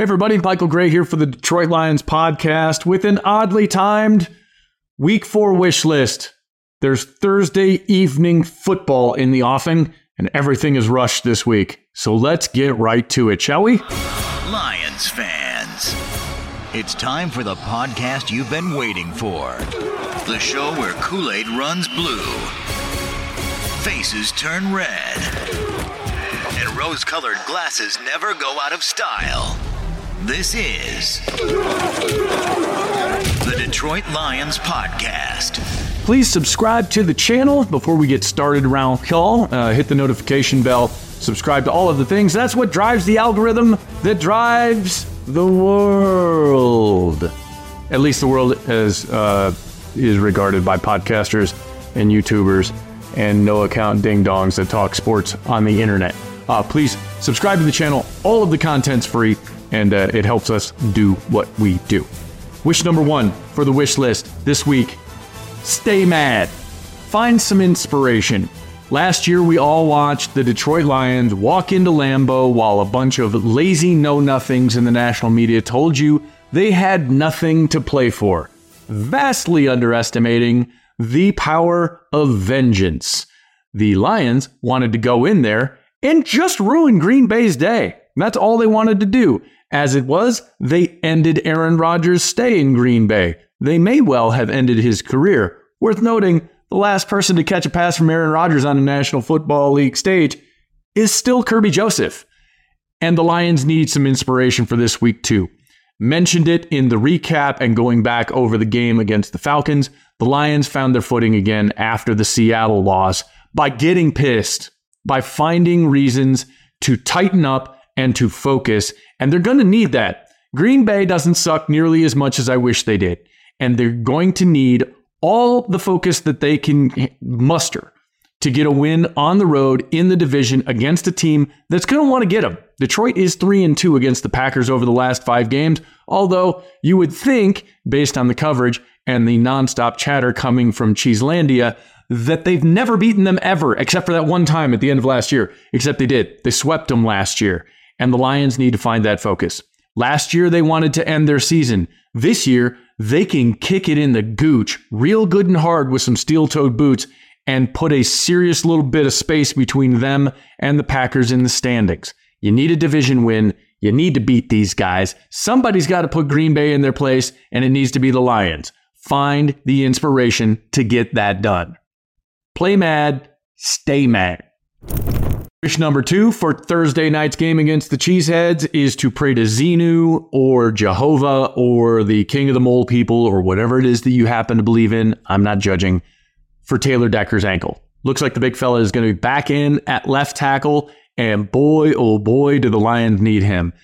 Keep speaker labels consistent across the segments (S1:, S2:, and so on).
S1: Hey, everybody, Michael Grey here for the Detroit Lions podcast with an oddly timed week four wish list. There's Thursday evening football in the offing, and everything is rushed this week. So let's get right to it, shall we?
S2: Lions fans, it's time for the podcast you've been waiting for. The show where Kool Aid runs blue, faces turn red, and rose colored glasses never go out of style. This is the Detroit Lions Podcast.
S1: Please subscribe to the channel before we get started around call. Uh, hit the notification bell, subscribe to all of the things. That's what drives the algorithm that drives the world. At least the world as uh, is regarded by podcasters and YouTubers and no account ding dongs that talk sports on the internet. Uh, please subscribe to the channel. All of the content's free and uh, it helps us do what we do. Wish number one for the wish list this week stay mad. Find some inspiration. Last year, we all watched the Detroit Lions walk into Lambeau while a bunch of lazy know nothings in the national media told you they had nothing to play for, vastly underestimating the power of vengeance. The Lions wanted to go in there and just ruin Green Bay's day. That's all they wanted to do. As it was, they ended Aaron Rodgers' stay in Green Bay. They may well have ended his career. Worth noting, the last person to catch a pass from Aaron Rodgers on a National Football League stage is still Kerby Joseph. And the Lions need some inspiration for this week, too. Mentioned it in the recap and going back over the game against the Falcons. The Lions found their footing again after the Seattle loss by getting pissed, by finding reasons to tighten up and to focus. And they're going to need that. Green Bay doesn't suck nearly as much as I wish they did. And they're going to need all the focus that they can muster to get a win on the road in the division against a team that's going to want to get them. Detroit is 3 and 2 against the Packers over the last 5 games, although you would think based on the coverage and the nonstop chatter coming from Cheeselandia that they've never beaten them ever except for that one time at the end of last year, except they did. They swept them last year and the Lions need to find that focus. Last year, they wanted to end their season. This year, they can kick it in the gooch real good and hard with some steel toed boots and put a serious little bit of space between them and the Packers in the standings. You need a division win. You need to beat these guys. Somebody's got to put Green Bay in their place, and it needs to be the Lions. Find the inspiration to get that done. Play mad, stay mad. Wish number two for Thursday night's game against the Cheeseheads is to pray to Xenu or Jehovah or the King of the Mole people or whatever it is that you happen to believe in. I'm not judging for Taylor Decker's ankle. Looks like the big fella is going to be back in at left tackle, and boy, oh boy, do the Lions need him.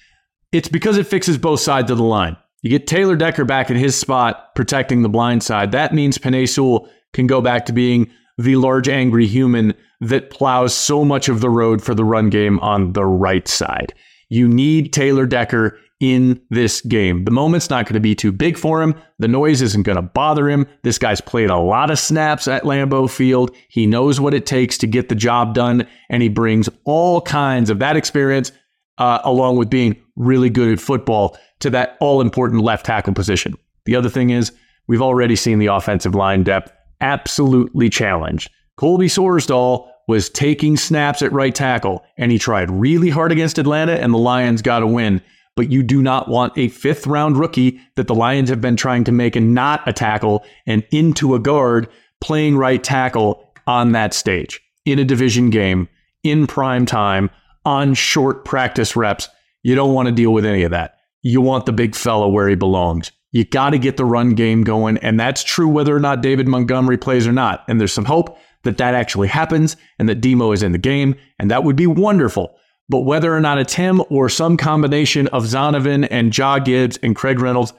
S1: It's because it fixes both sides of the line. You get Taylor Decker back in his spot, protecting the blind side. That means Penei Sewell can go back to being the large angry human that plows so much of the road for the run game on the right side. You need Taylor Decker in this game. The moment's not going to be too big for him. The noise isn't going to bother him. This guy's played a lot of snaps at Lambeau Field. He knows what it takes to get the job done, and he brings all kinds of that experience uh, along with being really good at football to that all important left tackle position. The other thing is, we've already seen the offensive line depth absolutely challenged. Colby Sorsdal was taking snaps at right tackle, and he tried really hard against Atlanta, and the Lions got a win. But you do not want a fifth round rookie that the Lions have been trying to make and not a tackle and into a guard playing right tackle on that stage in a division game in prime time on short practice reps. You don't want to deal with any of that. You want the big fella where he belongs. You got to get the run game going, and that's true whether or not David Montgomery plays or not. And there's some hope that that actually happens and that Demo is in the game, and that would be wonderful. But whether or not it's him or some combination of Zonovan and Jah Gibbs and Craig Reynolds,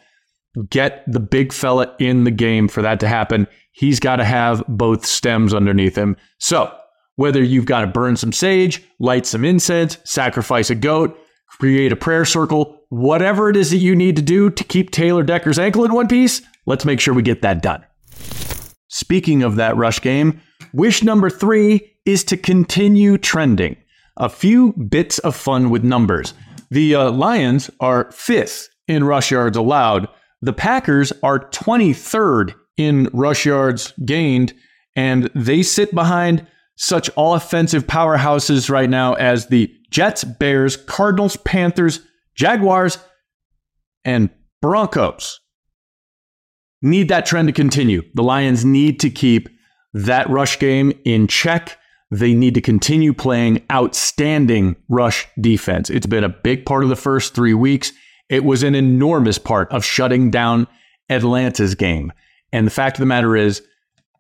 S1: get the big fella in the game for that to happen. He's got to have both stems underneath him. So, whether you've got to burn some sage, light some incense, sacrifice a goat, create a prayer circle, whatever it is that you need to do to keep Taylor Decker's ankle in one piece, let's make sure we get that done. Speaking of that rush game, wish number three is to continue trending. A few bits of fun with numbers. The uh, Lions are fifth in rush yards allowed. The Packers are 23rd in rush yards gained, and they sit behind such all offensive powerhouses right now as the Jets, Bears, Cardinals, Panthers, Jaguars, and Broncos. Need that trend to continue. The Lions need to keep that rush game in check. They need to continue playing outstanding rush defense. It's been a big part of the first three weeks. It was an enormous part of shutting down Atlanta's game. And the fact of the matter is,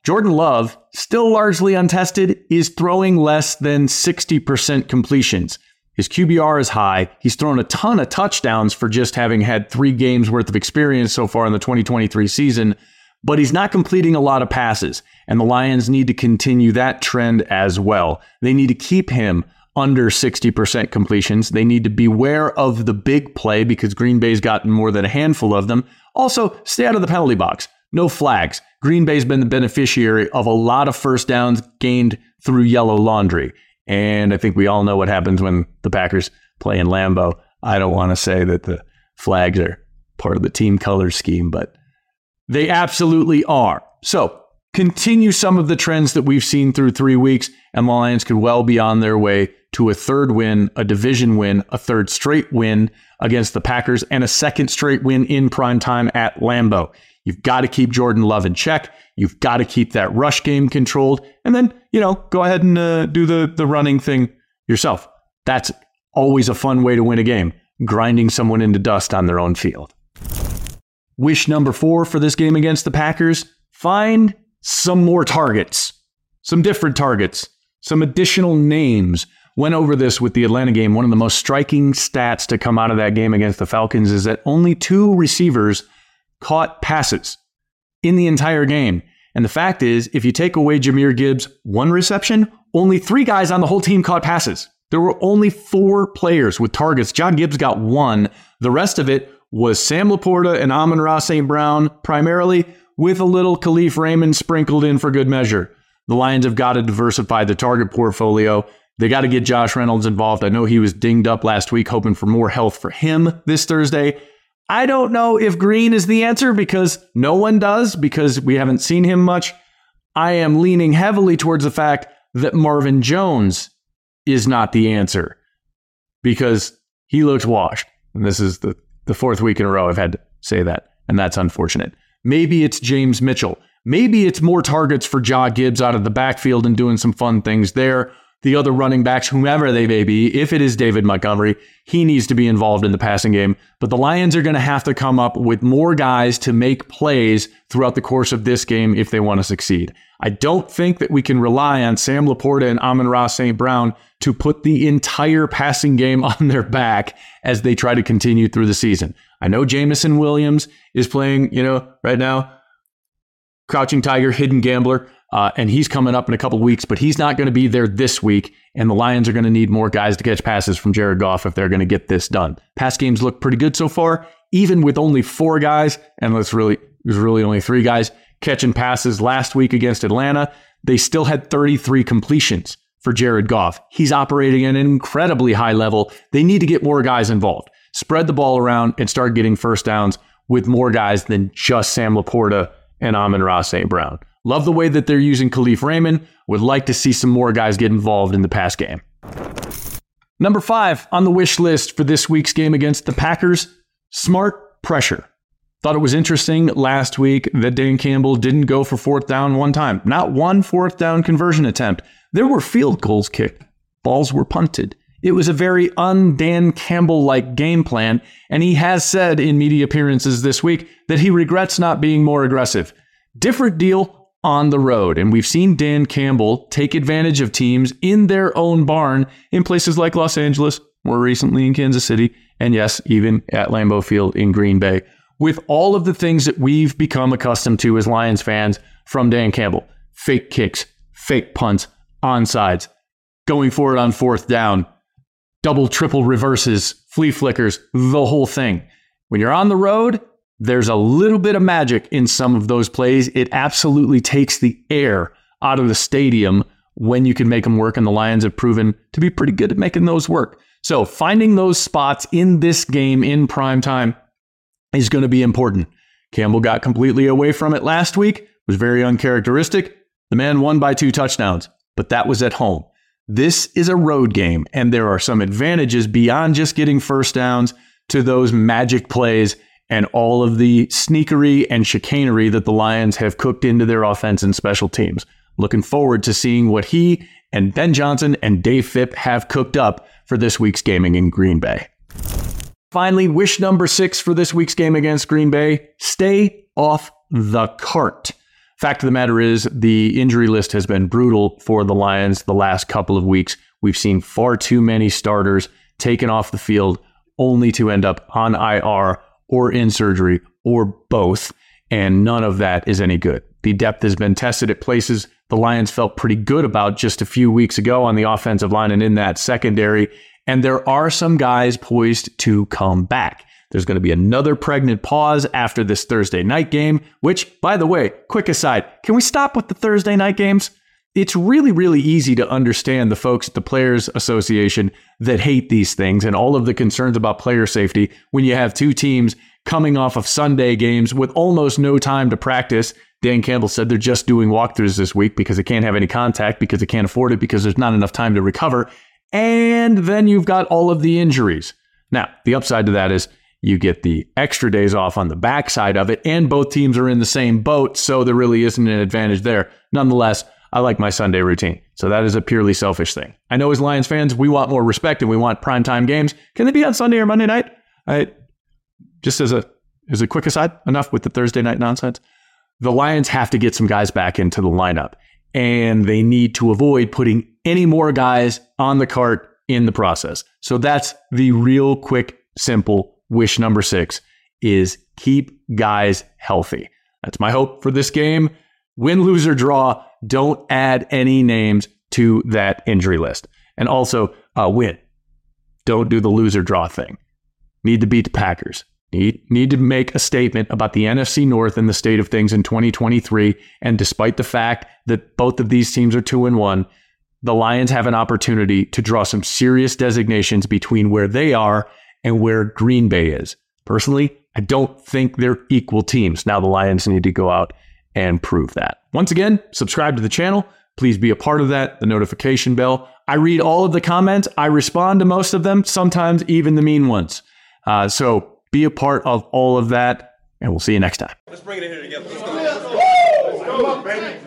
S1: Jordan Love, still largely untested, is throwing less than 60% completions. His QBR is high. He's thrown a ton of touchdowns for just having had three games worth of experience so far in the 2023 season, but he's not completing a lot of passes. And the Lions need to continue that trend as well. They need to keep him under 60% completions. They need to beware of the big play because Green Bay's gotten more than a handful of them. Also, stay out of the penalty box. No flags. Green Bay's been the beneficiary of a lot of first downs gained through yellow laundry. And I think we all know what happens when the Packers play in Lambeau. I don't want to say that the flags are part of the team color scheme, but they absolutely are. So continue some of the trends that we've seen through three weeks, and the Lions could well be on their way to a third win, a division win, a third straight win against the Packers, and a second straight win in prime time at Lambeau. You've got to keep Jordan Love in check. You've got to keep that rush game controlled, and then you know go ahead and uh, do the the running thing yourself. That's always a fun way to win a game, grinding someone into dust on their own field. Wish number four for this game against the Packers: find some more targets, some different targets, some additional names. Went over this with the Atlanta game. One of the most striking stats to come out of that game against the Falcons is that only two receivers caught passes in the entire game. And the fact is, if you take away Jahmyr Gibbs' one reception, only three guys on the whole team caught passes. There were only four players with targets. John Gibbs got one. The rest of it was Sam LaPorta and Amon-Ra St. Brown, primarily with a little Kalif Raymond sprinkled in for good measure. The Lions have got to diversify the target portfolio. They got to get Josh Reynolds involved. I know he was dinged up last week, hoping for more health for him this Thursday. I don't know if Green is the answer because no one does, because we haven't seen him much. I am leaning heavily towards the fact that Marvin Jones is not the answer because he looks washed. And this is the, the fourth week in a row I've had to say that, and that's unfortunate. Maybe it's James Mitchell. Maybe it's more targets for Jah Gibbs out of the backfield and doing some fun things there the other running backs, whomever they may be, if it is David Montgomery, he needs to be involved in the passing game. But the Lions are going to have to come up with more guys to make plays throughout the course of this game if they want to succeed. I don't think that we can rely on Sam LaPorta and Amon-Ra St. Brown to put the entire passing game on their back as they try to continue through the season. I know Jameson Williams is playing, you know, right now, crouching tiger, hidden gambler. Uh, and he's coming up in a couple weeks, but he's not going to be there this week. And the Lions are going to need more guys to catch passes from Jared Goff if they're going to get this done. Pass games look pretty good so far, even with only four guys, and let's really there's really only three guys catching passes last week against Atlanta. They still had 33 completions for Jared Goff. He's operating at an incredibly high level. They need to get more guys involved. Spread the ball around and start getting first downs with more guys than just Sam LaPorta and Amon-Ra St. Brown. Love the way that they're using Kalif Raymond. Would like to see some more guys get involved in the pass game. Number five on the wish list for this week's game against the Packers smart pressure. Thought it was interesting last week that Dan Campbell didn't go for fourth down one time. Not one fourth down conversion attempt. There were field goals kicked, balls were punted. It was a very un Dan Campbell like game plan, and he has said in media appearances this week that he regrets not being more aggressive. Different deal on the road. And we've seen Dan Campbell take advantage of teams in their own barn in places like Los Angeles, more recently in Kansas City, and yes, even at Lambeau Field in Green Bay, with all of the things that we've become accustomed to as Lions fans from Dan Campbell fake kicks, fake punts, onsides, going for it on fourth down, double, triple reverses, flea flickers, the whole thing. When you're on the road, there's a little bit of magic in some of those plays. It absolutely takes the air out of the stadium when you can make them work, and the Lions have proven to be pretty good at making those work. So finding those spots in this game in prime time is going to be important. Campbell got completely away from it last week, was very uncharacteristic. The man won by two touchdowns, but that was at home. This is a road game, and there are some advantages beyond just getting first downs to those magic plays and all of the sneakery and chicanery that the Lions have cooked into their offense and special teams. Looking forward to seeing what he and Ben Johnson and Dave Fipp have cooked up for this week's gaming in Green Bay. Finally, wish number six for this week's game against Green Bay stay off the cart. Fact of the matter is, the injury list has been brutal for the Lions the last couple of weeks. We've seen far too many starters taken off the field only to end up on IR or in surgery or both, and none of that is any good. The depth has been tested at places the Lions felt pretty good about just a few weeks ago on the offensive line and in that secondary. And there are some guys poised to come back. There's going to be another pregnant pause after this Thursday night game, which, by the way, quick aside, can we stop with the Thursday night games? It's really, really easy to understand the folks at the Players Association that hate these things and all of the concerns about player safety when you have two teams coming off of Sunday games with almost no time to practice. Dan Campbell said they're just doing walkthroughs this week because they can't have any contact, because they can't afford it, because there's not enough time to recover. And then you've got all of the injuries. Now, the upside to that is you get the extra days off on the backside of it, and both teams are in the same boat, so there really isn't an advantage there. Nonetheless, I like my Sunday routine. So that is a purely selfish thing. I know as Lions fans, we want more respect and we want primetime games. Can they be on Sunday or Monday night? I just as a as a quick aside, enough with the Thursday night nonsense. The Lions have to get some guys back into the lineup, and they need to avoid putting any more guys on the cart in the process. So that's the real quick, simple wish number six is keep guys healthy. That's my hope for this game. Win, lose, or draw. Don't add any names to that injury list. And also, uh, win. Don't do the loser draw thing. Need to beat the Packers. Need, need to make a statement about the NFC North and the state of things in 2023. And despite the fact that both of these teams are two and one, the Lions have an opportunity to draw some serious designations between where they are and where Green Bay is. Personally, I don't think they're equal teams. Now the Lions need to go out and prove that. Once again, subscribe to the channel. Please be a part of that, the notification bell. I read all of the comments, I respond to most of them, sometimes even the mean ones. Uh, so be a part of all of that, and we'll see you next time. Let's bring it in here together. Let's go. Let's go up, baby.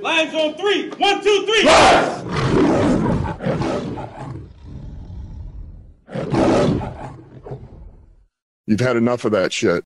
S1: Lions on three. One, two, three.
S3: You've had enough of that shit.